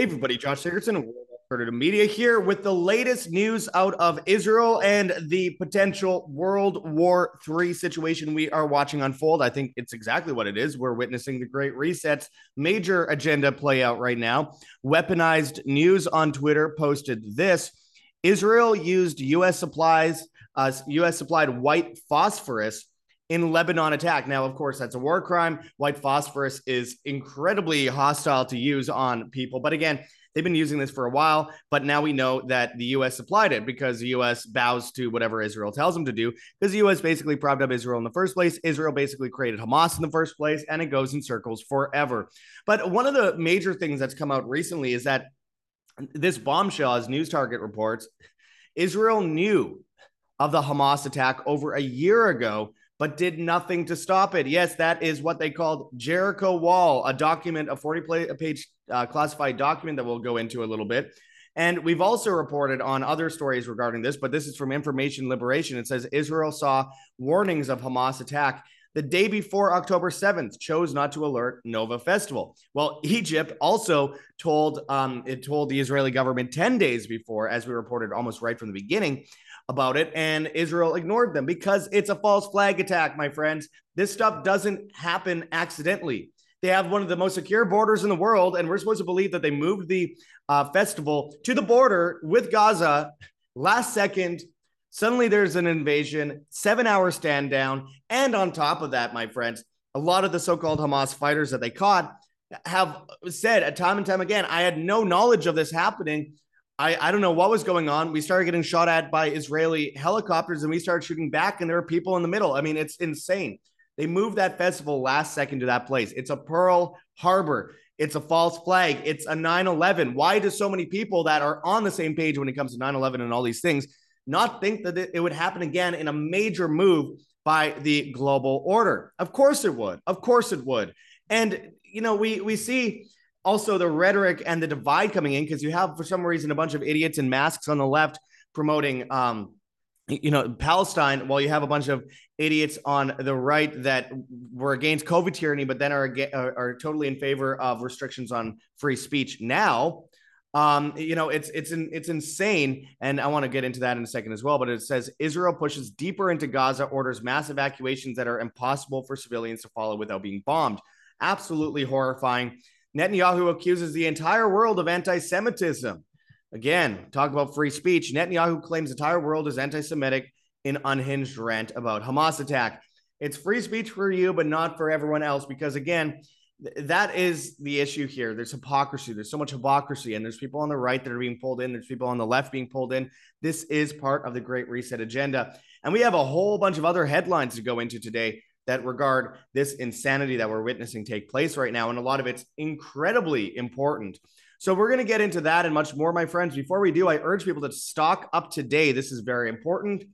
Hey, everybody, Josh Sigurdson, Alternative Media here with the latest news out of Israel and the potential World War III situation we are watching unfold. I think it's exactly what it is. We're witnessing the Great Reset's major agenda play out right now. Weaponized News on Twitter posted this Israel used U.S. supplies, uh, U.S. supplied white phosphorus in Lebanon attack. Now, of course, that's a war crime. White phosphorus is incredibly hostile to use on people. But again, they've been using this for a while, but now we know that the US supplied it because the US bows to whatever Israel tells them to do because the US basically propped up Israel in the first place. Israel basically created Hamas in the first place, and it goes in circles forever. But one of the major things that's come out recently is that this bombshell, as News Target reports, Israel knew of the Hamas attack over a year ago but did nothing to stop it. Yes, that is what they called Jericho Wall, a document, a 40 page uh, classified document that we'll go into a little bit. And we've also reported on other stories regarding this, but this is from Information Liberation. It says Israel saw warnings of Hamas attack the day before October 7th, chose not to alert Nova Festival. Well, Egypt also told um, it told the Israeli government 10 days before, as we reported almost right from the beginning, about it, and Israel ignored them because it's a false flag attack, my friends. This stuff doesn't happen accidentally. They have one of the most secure borders in the world, and we're supposed to believe that they moved the uh, festival to the border with Gaza last second. Suddenly, there's an invasion, seven hour stand down. And on top of that, my friends, a lot of the so called Hamas fighters that they caught have said time and time again, I had no knowledge of this happening I, I don't know what was going on. We started getting shot at by Israeli helicopters and we started shooting back, and there were people in the middle. I mean, it's insane. They moved that festival last second to that place. It's a Pearl Harbor. It's a false flag. It's a 9 11. Why do so many people that are on the same page when it comes to 9 11 and all these things not think that it would happen again in a major move by the global order? Of course it would. Of course it would. And, you know, we, we see also the rhetoric and the divide coming in because you have for some reason a bunch of idiots in masks on the left promoting um you know palestine while you have a bunch of idiots on the right that were against covid tyranny but then are are, are totally in favor of restrictions on free speech now. Um you know it's it's in, it's insane and i want to get into that in a second as well but it says israel pushes deeper into gaza orders mass evacuations that are impossible for civilians to follow without being bombed. Absolutely horrifying Netanyahu accuses the entire world of anti Semitism. Again, talk about free speech. Netanyahu claims the entire world is anti Semitic in unhinged rant about Hamas attack. It's free speech for you, but not for everyone else, because again, th- that is the issue here. There's hypocrisy. There's so much hypocrisy, and there's people on the right that are being pulled in. There's people on the left being pulled in. This is part of the Great Reset agenda. And we have a whole bunch of other headlines to go into today that regard this insanity that we're witnessing take place right now. And a lot of it's incredibly important. So we're going to get into that and much more, my friends. Before we do, I urge people to stock up today. This is very important.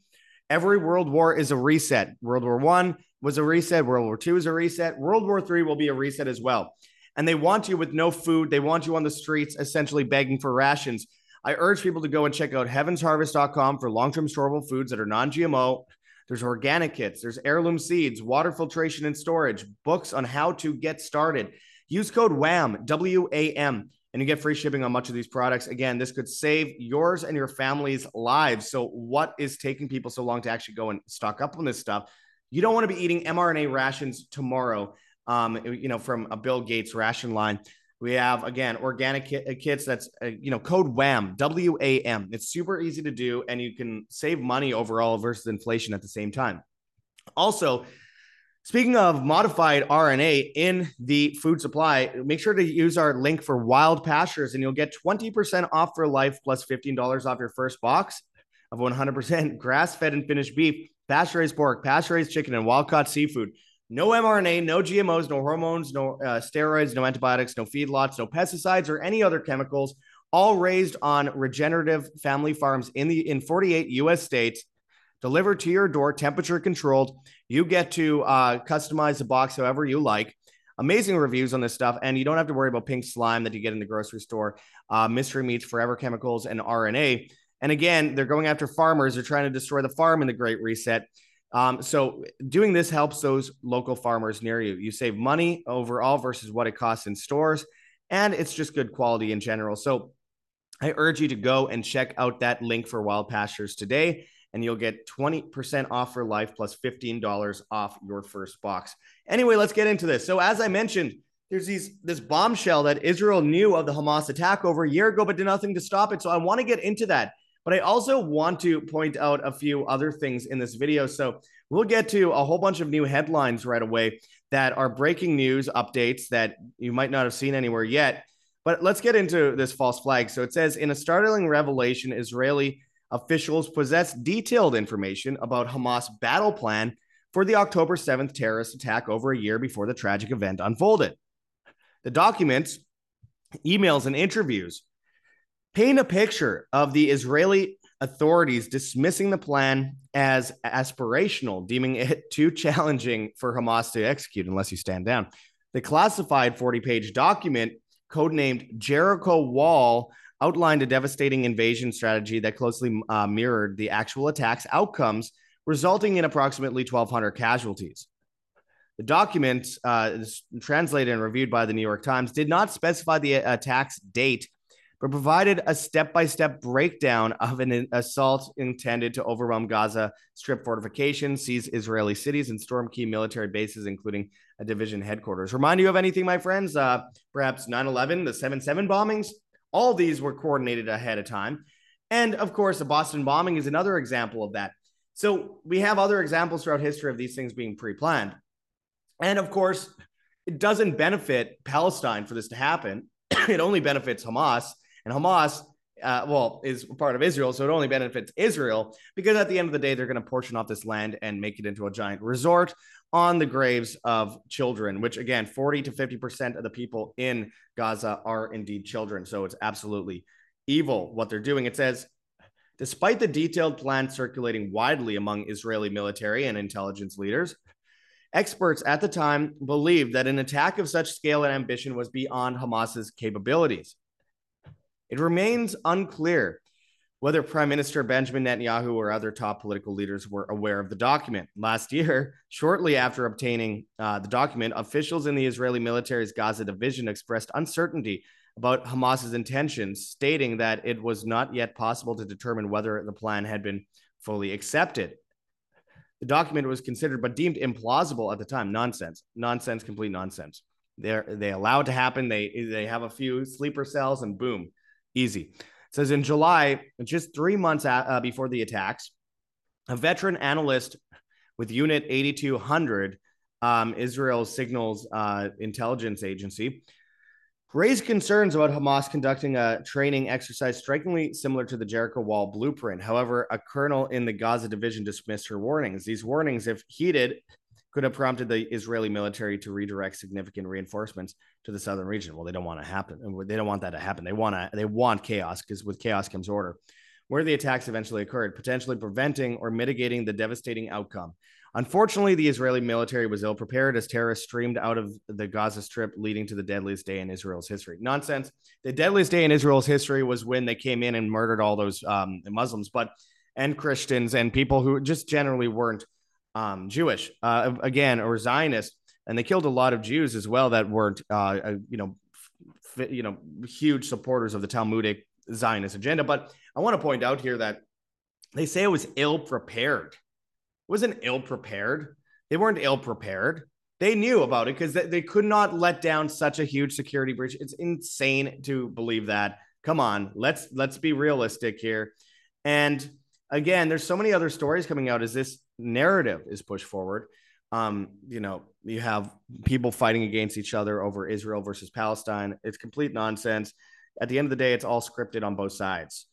Every world war is a reset. World War One was a reset. World War Two is a reset. World War Three will be a reset as well. And they want you with no food. They want you on the streets, essentially begging for rations. I urge people to go and check out heavensharvest.com for long term storable foods that are non GMO, there's organic kits, there's heirloom seeds, water filtration and storage, books on how to get started. Use code WAM, W A M, and you get free shipping on much of these products. Again, this could save yours and your family's lives. So, what is taking people so long to actually go and stock up on this stuff? You don't want to be eating mRNA rations tomorrow, um, you know, from a Bill Gates ration line. We have again organic uh, kits. That's uh, you know code WAM W A M. It's super easy to do, and you can save money overall versus inflation at the same time. Also, speaking of modified RNA in the food supply, make sure to use our link for Wild Pastures, and you'll get twenty percent off for life plus fifteen dollars off your first box of one hundred percent grass fed and finished beef, pasture raised pork, pasture raised chicken, and wild caught seafood. No mRNA, no GMOs, no hormones, no uh, steroids, no antibiotics, no feedlots, no pesticides or any other chemicals. All raised on regenerative family farms in the in 48 U.S. states, delivered to your door, temperature controlled. You get to uh, customize the box however you like. Amazing reviews on this stuff, and you don't have to worry about pink slime that you get in the grocery store. Uh, mystery meats, forever chemicals, and RNA. And again, they're going after farmers. They're trying to destroy the farm in the Great Reset. Um, so doing this helps those local farmers near you. You save money overall versus what it costs in stores. and it's just good quality in general. So I urge you to go and check out that link for Wild Pastures today, and you'll get 20% off for life plus $15 off your first box. Anyway, let's get into this. So, as I mentioned, there's these this bombshell that Israel knew of the Hamas attack over a year ago, but did nothing to stop it. So I want to get into that. But I also want to point out a few other things in this video. So we'll get to a whole bunch of new headlines right away that are breaking news updates that you might not have seen anywhere yet. But let's get into this false flag. So it says in a startling revelation, Israeli officials possess detailed information about Hamas battle plan for the October 7th terrorist attack over a year before the tragic event unfolded. The documents, emails, and interviews paint a picture of the Israeli authorities dismissing the plan as aspirational, deeming it too challenging for Hamas to execute unless you stand down. The classified 40 page document, codenamed Jericho Wall, outlined a devastating invasion strategy that closely uh, mirrored the actual attack's outcomes, resulting in approximately 1,200 casualties. The document, uh, translated and reviewed by the New York Times, did not specify the uh, attack's date, but provided a step by step breakdown of an assault intended to overwhelm Gaza Strip fortifications, seize Israeli cities, and storm key military bases, including a division headquarters. Remind you of anything, my friends? Uh, perhaps 9 11, the 7 7 bombings? All these were coordinated ahead of time. And of course, the Boston bombing is another example of that. So we have other examples throughout history of these things being pre planned. And of course, it doesn't benefit Palestine for this to happen. it only benefits Hamas. And Hamas, uh, well, is part of Israel. So it only benefits Israel because at the end of the day, they're going to portion off this land and make it into a giant resort on the graves of children, which again, 40 to 50% of the people in Gaza are indeed children. So it's absolutely evil what they're doing. It says, despite the detailed plan circulating widely among Israeli military and intelligence leaders, Experts at the time believed that an attack of such scale and ambition was beyond Hamas's capabilities. It remains unclear whether Prime Minister Benjamin Netanyahu or other top political leaders were aware of the document. Last year, shortly after obtaining uh, the document, officials in the Israeli military's Gaza division expressed uncertainty about Hamas's intentions, stating that it was not yet possible to determine whether the plan had been fully accepted. The document was considered but deemed implausible at the time. Nonsense. Nonsense, complete nonsense. They're they allow it to happen. They they have a few sleeper cells and boom, easy. It says in July, just three months at, uh, before the attacks, a veteran analyst with Unit 8200, um, Israel's signals uh, intelligence agency, raised concerns about Hamas conducting a training exercise strikingly similar to the Jericho Wall blueprint. However, a colonel in the Gaza division dismissed her warnings. These warnings, if heeded, could have prompted the Israeli military to redirect significant reinforcements to the southern region. Well, they don't want to happen. They don't want that to happen. They want to. They want chaos because with chaos comes order. Where the attacks eventually occurred, potentially preventing or mitigating the devastating outcome. Unfortunately, the Israeli military was ill prepared as terrorists streamed out of the Gaza Strip, leading to the deadliest day in Israel's history. Nonsense. The deadliest day in Israel's history was when they came in and murdered all those um, Muslims, but and Christians and people who just generally weren't um, Jewish, uh, again, or Zionist, and they killed a lot of Jews as well that weren't, uh, uh, you know, f- you know, huge supporters of the Talmudic Zionist agenda. But I want to point out here that they say it was ill prepared It wasn't ill prepared. They weren't ill prepared. They knew about it because they, they could not let down such a huge security breach. It's insane to believe that. Come on, let's let's be realistic here. And again, there's so many other stories coming out Is this narrative is pushed forward. Um, you know, you have people fighting against each other over Israel versus Palestine. It's complete nonsense. At the end of the day, it's all scripted on both sides.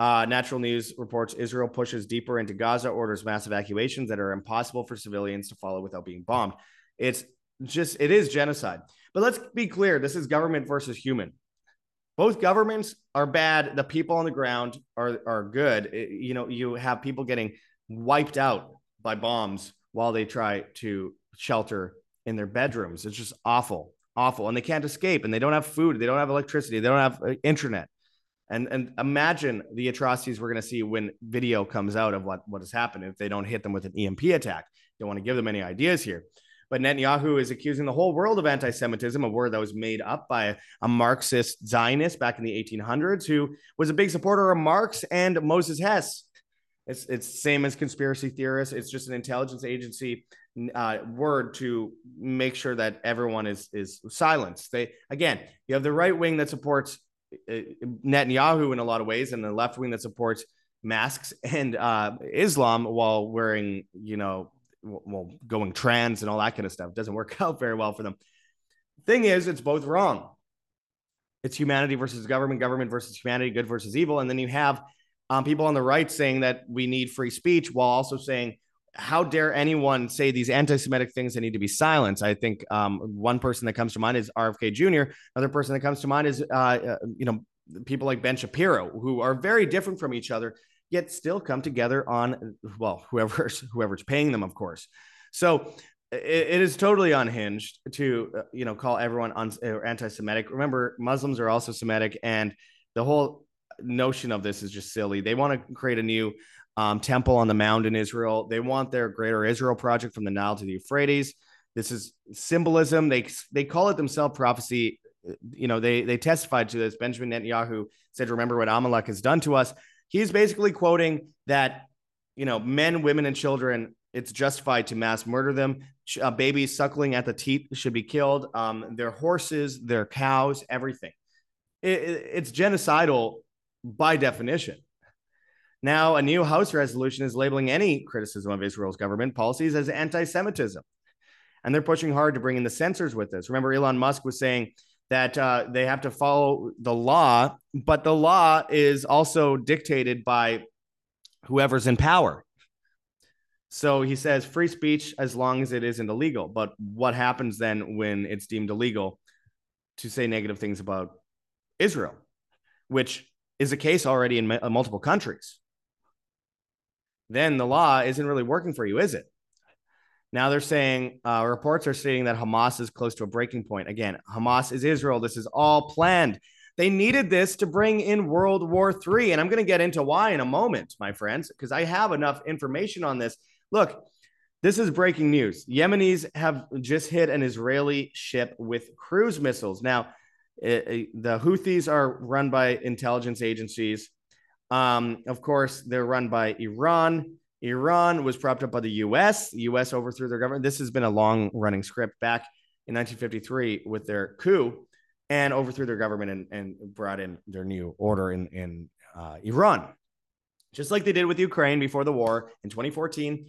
Uh, Natural News reports Israel pushes deeper into Gaza, orders mass evacuations that are impossible for civilians to follow without being bombed. It's just, it is genocide. But let's be clear this is government versus human. Both governments are bad. The people on the ground are, are good. It, you know, you have people getting wiped out by bombs while they try to shelter in their bedrooms. It's just awful, awful. And they can't escape and they don't have food. They don't have electricity. They don't have uh, internet. And and imagine the atrocities we're going to see when video comes out of what what has happened if they don't hit them with an EMP attack. Don't want to give them any ideas here, But Netanyahu is accusing the whole world of anti Semitism, a word that was made up by a Marxist Zionist back in the 1800s who was a big supporter of Marx and Moses Hess. It's, it's same as conspiracy theorists. It's just an intelligence agency uh, word to make sure that everyone is is silenced. They again, you have the right wing that supports uh, Netanyahu in a lot of ways, and the left wing that supports masks and uh, Islam while wearing, you know, well, going trans and all that kind of stuff. It doesn't work out very well for them. Thing is, it's both wrong. It's humanity versus government, government versus humanity, good versus evil, and then you have um, people on the right saying that we need free speech while also saying how dare anyone say these anti-Semitic things that need to be silenced? I think um, one person that comes to mind is RFK Jr. Another person that comes to mind is, uh, uh, you know, people like Ben Shapiro, who are very different from each other, yet still come together on, well, whoever's whoever's paying them, of course. So it, it is totally unhinged to, uh, you know, call everyone un- anti-Semitic. Remember, Muslims are also Semitic, and the whole notion of this is just silly. They want to create a new um, temple on the mound in Israel. They want their Greater Israel project from the Nile to the Euphrates. This is symbolism. They they call it themselves prophecy. You know, they they testified to this. Benjamin Netanyahu said, "Remember what Amalek has done to us." He's basically quoting that, you know, men, women, and children. It's justified to mass murder them. Uh, babies suckling at the teat should be killed. Um, their horses, their cows, everything. It, it, it's genocidal by definition. Now, a new House resolution is labeling any criticism of Israel's government policies as anti Semitism. And they're pushing hard to bring in the censors with this. Remember, Elon Musk was saying that uh, they have to follow the law, but the law is also dictated by whoever's in power. So he says free speech as long as it isn't illegal. But what happens then when it's deemed illegal to say negative things about Israel, which is a case already in multiple countries? then the law isn't really working for you, is it? Now they're saying uh, reports are stating that Hamas is close to a breaking point. Again, Hamas is Israel. This is all planned. They needed this to bring in World War III. And I'm going to get into why in a moment, my friends, because I have enough information on this. Look, this is breaking news. Yemenis have just hit an Israeli ship with cruise missiles. Now, it, it, the Houthis are run by intelligence agencies. Um, of course, they're run by Iran. Iran was propped up by the US. The US overthrew their government. This has been a long running script back in 1953 with their coup and overthrew their government and, and brought in their new order in, in uh, Iran, just like they did with Ukraine before the war in 2014,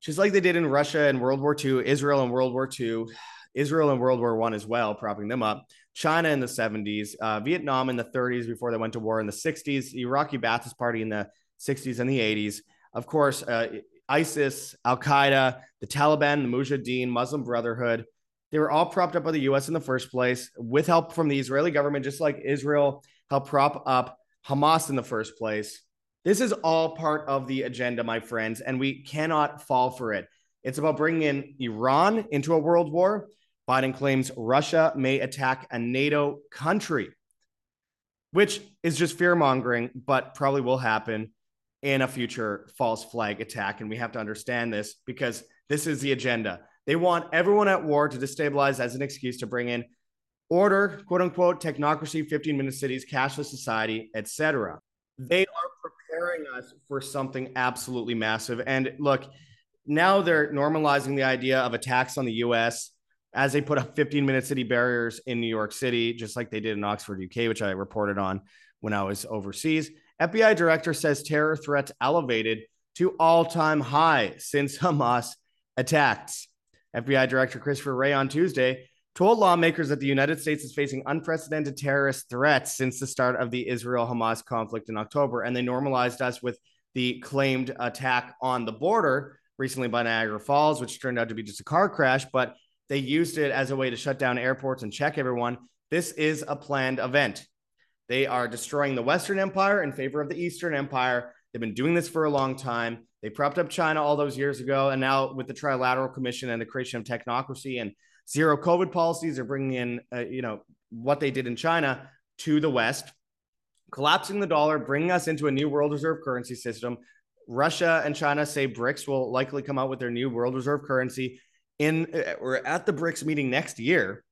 just like they did in Russia in World War II, Israel in World War II, Israel in World War One as well, propping them up. China in the 70s, uh, Vietnam in the 30s before they went to war in the 60s, the Iraqi Ba'athist Party in the 60s and the 80s. Of course, uh, ISIS, Al Qaeda, the Taliban, the Mujahideen, Muslim Brotherhood. They were all propped up by the US in the first place with help from the Israeli government, just like Israel helped prop up Hamas in the first place. This is all part of the agenda, my friends, and we cannot fall for it. It's about bringing in Iran into a world war. Biden claims Russia may attack a NATO country, which is just fear mongering, but probably will happen in a future false flag attack. And we have to understand this because this is the agenda. They want everyone at war to destabilize as an excuse to bring in order, quote unquote, technocracy, 15 minute cities, cashless society, etc. They are preparing us for something absolutely massive. And look, now they're normalizing the idea of attacks on the US as they put up 15 minute city barriers in New York City, just like they did in Oxford, UK, which I reported on when I was overseas. FBI director says terror threats elevated to all time high since Hamas attacks. FBI Director Christopher Wray on Tuesday told lawmakers that the United States is facing unprecedented terrorist threats since the start of the Israel Hamas conflict in October. And they normalized us with the claimed attack on the border recently by Niagara Falls, which turned out to be just a car crash. But they used it as a way to shut down airports and check everyone. This is a planned event. They are destroying the Western Empire in favor of the Eastern Empire. They've been doing this for a long time. They propped up China all those years ago. And now, with the Trilateral Commission and the creation of technocracy and zero COVID policies, they're bringing in, uh, you know, what they did in China to the West, collapsing the dollar, bringing us into a new world reserve currency system. Russia and China say BRICS will likely come out with their new world reserve currency in uh, we're at the BRICS meeting next year.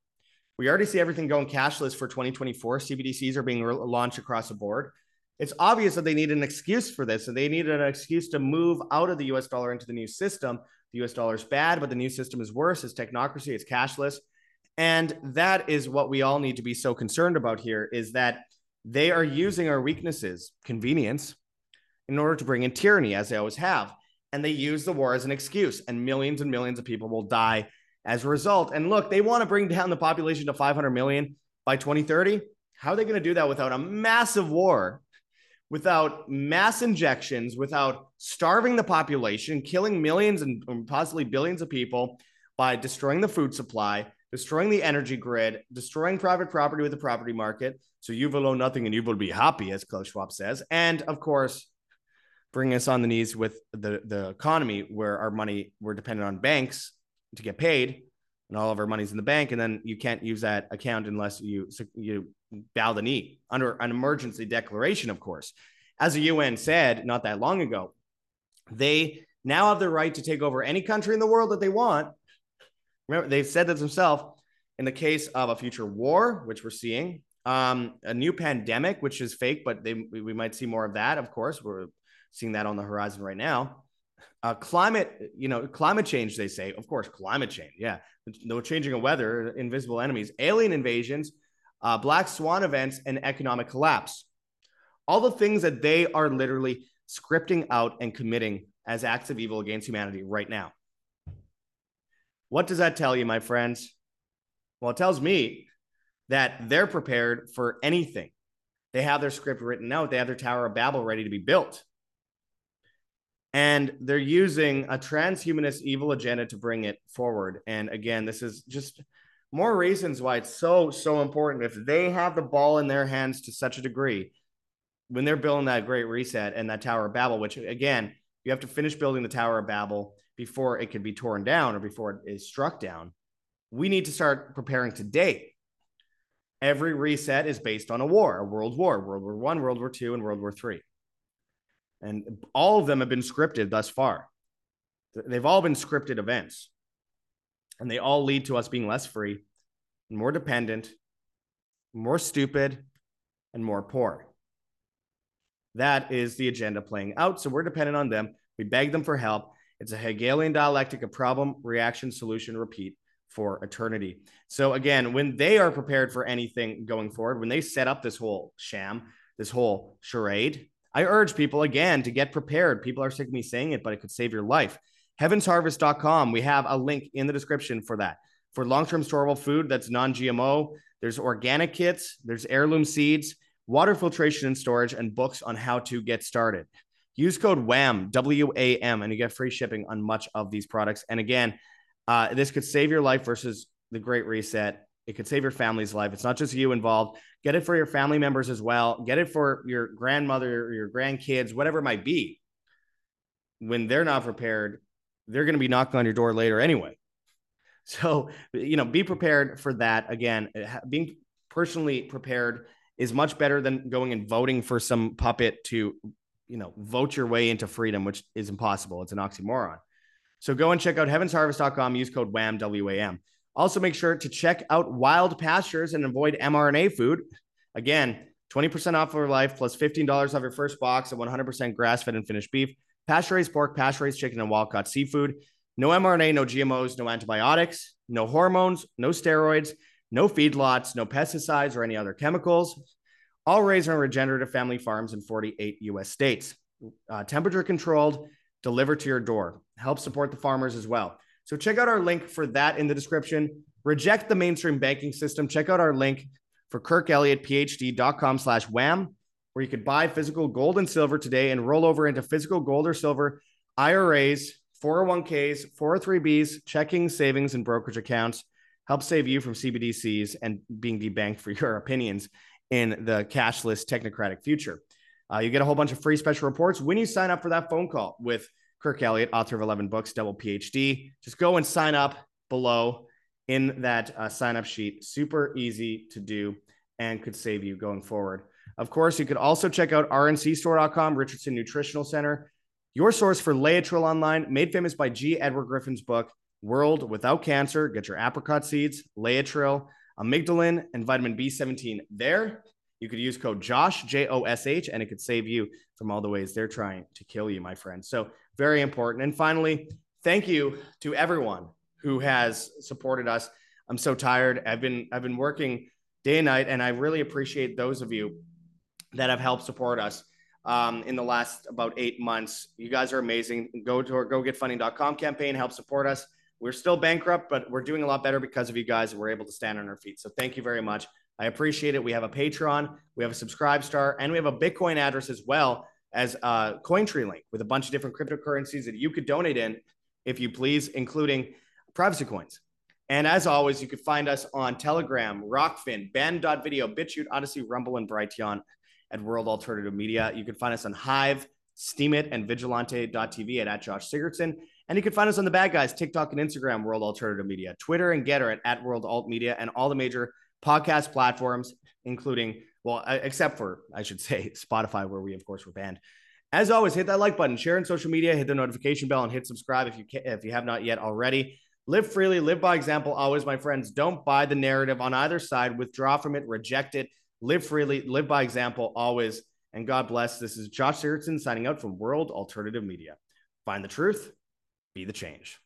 We already see everything going cashless for 2024. CBDCs are being re- launched across the board. It's obvious that they need an excuse for this. and they need an excuse to move out of the US dollar into the new system. The US dollar is bad, but the new system is worse. It's technocracy, it's cashless. And that is what we all need to be so concerned about here is that they are using our weaknesses, convenience, in order to bring in tyranny, as they always have. And they use the war as an excuse, and millions and millions of people will die as a result. And look, they want to bring down the population to 500 million by 2030. How are they going to do that without a massive war, without mass injections, without starving the population, killing millions and possibly billions of people by destroying the food supply, destroying the energy grid, destroying private property with the property market. So you will own nothing and you will be happy, as Klaus Schwab says. And of course, bring us on the knees with the, the economy where our money, we're dependent on banks to get paid and all of our money's in the bank. And then you can't use that account unless you, you bow the knee under an emergency declaration, of course. As the UN said not that long ago, they now have the right to take over any country in the world that they want Remember, they've said this themselves in the case of a future war, which we're seeing, um, a new pandemic, which is fake, but they, we might see more of that. Of course, we're seeing that on the horizon right now. Uh, climate, you know, climate change, they say, of course, climate change. Yeah. No changing of weather, invisible enemies, alien invasions, uh, black swan events, and economic collapse. All the things that they are literally scripting out and committing as acts of evil against humanity right now. What does that tell you, my friends? Well, it tells me that they're prepared for anything. They have their script written out, they have their Tower of Babel ready to be built. And they're using a transhumanist evil agenda to bring it forward. And again, this is just more reasons why it's so, so important. If they have the ball in their hands to such a degree, when they're building that great reset and that Tower of Babel, which again, you have to finish building the Tower of Babel before it can be torn down or before it is struck down. We need to start preparing today. Every reset is based on a war, a world war, World War One, World War Two, and World War Three. And all of them have been scripted thus far. They've all been scripted events. And they all lead to us being less free, more dependent, more stupid, and more poor. That is the agenda playing out. So we're dependent on them. We beg them for help. It's a Hegelian dialectic of problem, reaction, solution, repeat for eternity. So again, when they are prepared for anything going forward, when they set up this whole sham, this whole charade, I urge people again to get prepared. People are sick of me saying it, but it could save your life. Heavensharvest.com. We have a link in the description for that. For long-term storable food that's non-GMO, there's organic kits, there's heirloom seeds, water filtration and storage, and books on how to get started. Use code WAM, W A M, and you get free shipping on much of these products. And again, uh, this could save your life versus the Great Reset. It could save your family's life. It's not just you involved. Get it for your family members as well. Get it for your grandmother or your grandkids, whatever it might be. When they're not prepared, they're going to be knocking on your door later anyway. So, you know, be prepared for that. Again, being personally prepared is much better than going and voting for some puppet to you know, vote your way into freedom, which is impossible. It's an oxymoron. So go and check out heavensharvest.com. Use code W-A-M. Also make sure to check out Wild Pastures and avoid mRNA food. Again, 20% off for life plus $15 off your first box of 100% grass-fed and finished beef, pasture-raised pork, pasture-raised chicken, and wild-caught seafood. No mRNA, no GMOs, no antibiotics, no hormones, no steroids, no feedlots, no pesticides or any other chemicals all raised on regenerative family farms in 48 US states. Uh, temperature controlled, delivered to your door. Help support the farmers as well. So check out our link for that in the description. Reject the mainstream banking system. Check out our link for kirkelliottphd.com slash wam, where you could buy physical gold and silver today and roll over into physical gold or silver IRAs, 401ks, 403bs, checking, savings, and brokerage accounts. Help save you from CBDCs and being debanked for your opinions in the cashless technocratic future. Uh, you get a whole bunch of free special reports when you sign up for that phone call with Kirk Elliott, author of 11 books, double PhD. Just go and sign up below in that uh, sign up sheet. Super easy to do and could save you going forward. Of course, you could also check out rncstore.com, Richardson Nutritional Center, your source for Laetrile online, made famous by G. Edward Griffin's book, World Without Cancer. Get your apricot seeds, Laetrile, amygdalin, and vitamin B17 there. You could use code Josh, J O S H, and it could save you from all the ways they're trying to kill you, my friend. So, very important. And finally, thank you to everyone who has supported us. I'm so tired. I've been I've been working day and night, and I really appreciate those of you that have helped support us um, in the last about eight months. You guys are amazing. Go to our gogetfunding.com campaign, help support us. We're still bankrupt, but we're doing a lot better because of you guys. We're able to stand on our feet. So thank you very much. I appreciate it. We have a Patreon, we have a subscribe star, and we have a Bitcoin address as well as a Cointree link with a bunch of different cryptocurrencies that you could donate in if you please, including privacy coins. And as always, you can find us on Telegram, Rokfin, Band.video, BitChute, Odysee, Rumble, and Brighteon at World Alternative Media. You can find us on Hive, Steemit, and Vigilante.tv at, at Josh Sigurdson. And you can find us on the bad guys, TikTok and Instagram, World Alternative Media, Twitter and Gettr at, at World Alt Media, and all the major podcast platforms, including, well, except for, I should say, Spotify, where we, of course, were banned. As always, hit that like button, share on social media, hit the notification bell, and hit subscribe if you can, if you have not yet already. Live freely, live by example. Always, my friends, don't buy the narrative on either side. Withdraw from it, reject it. Live freely, live by example. Always, and God bless. This is Josh Sigurdson signing out from World Alternative Media. Find the truth, be the change.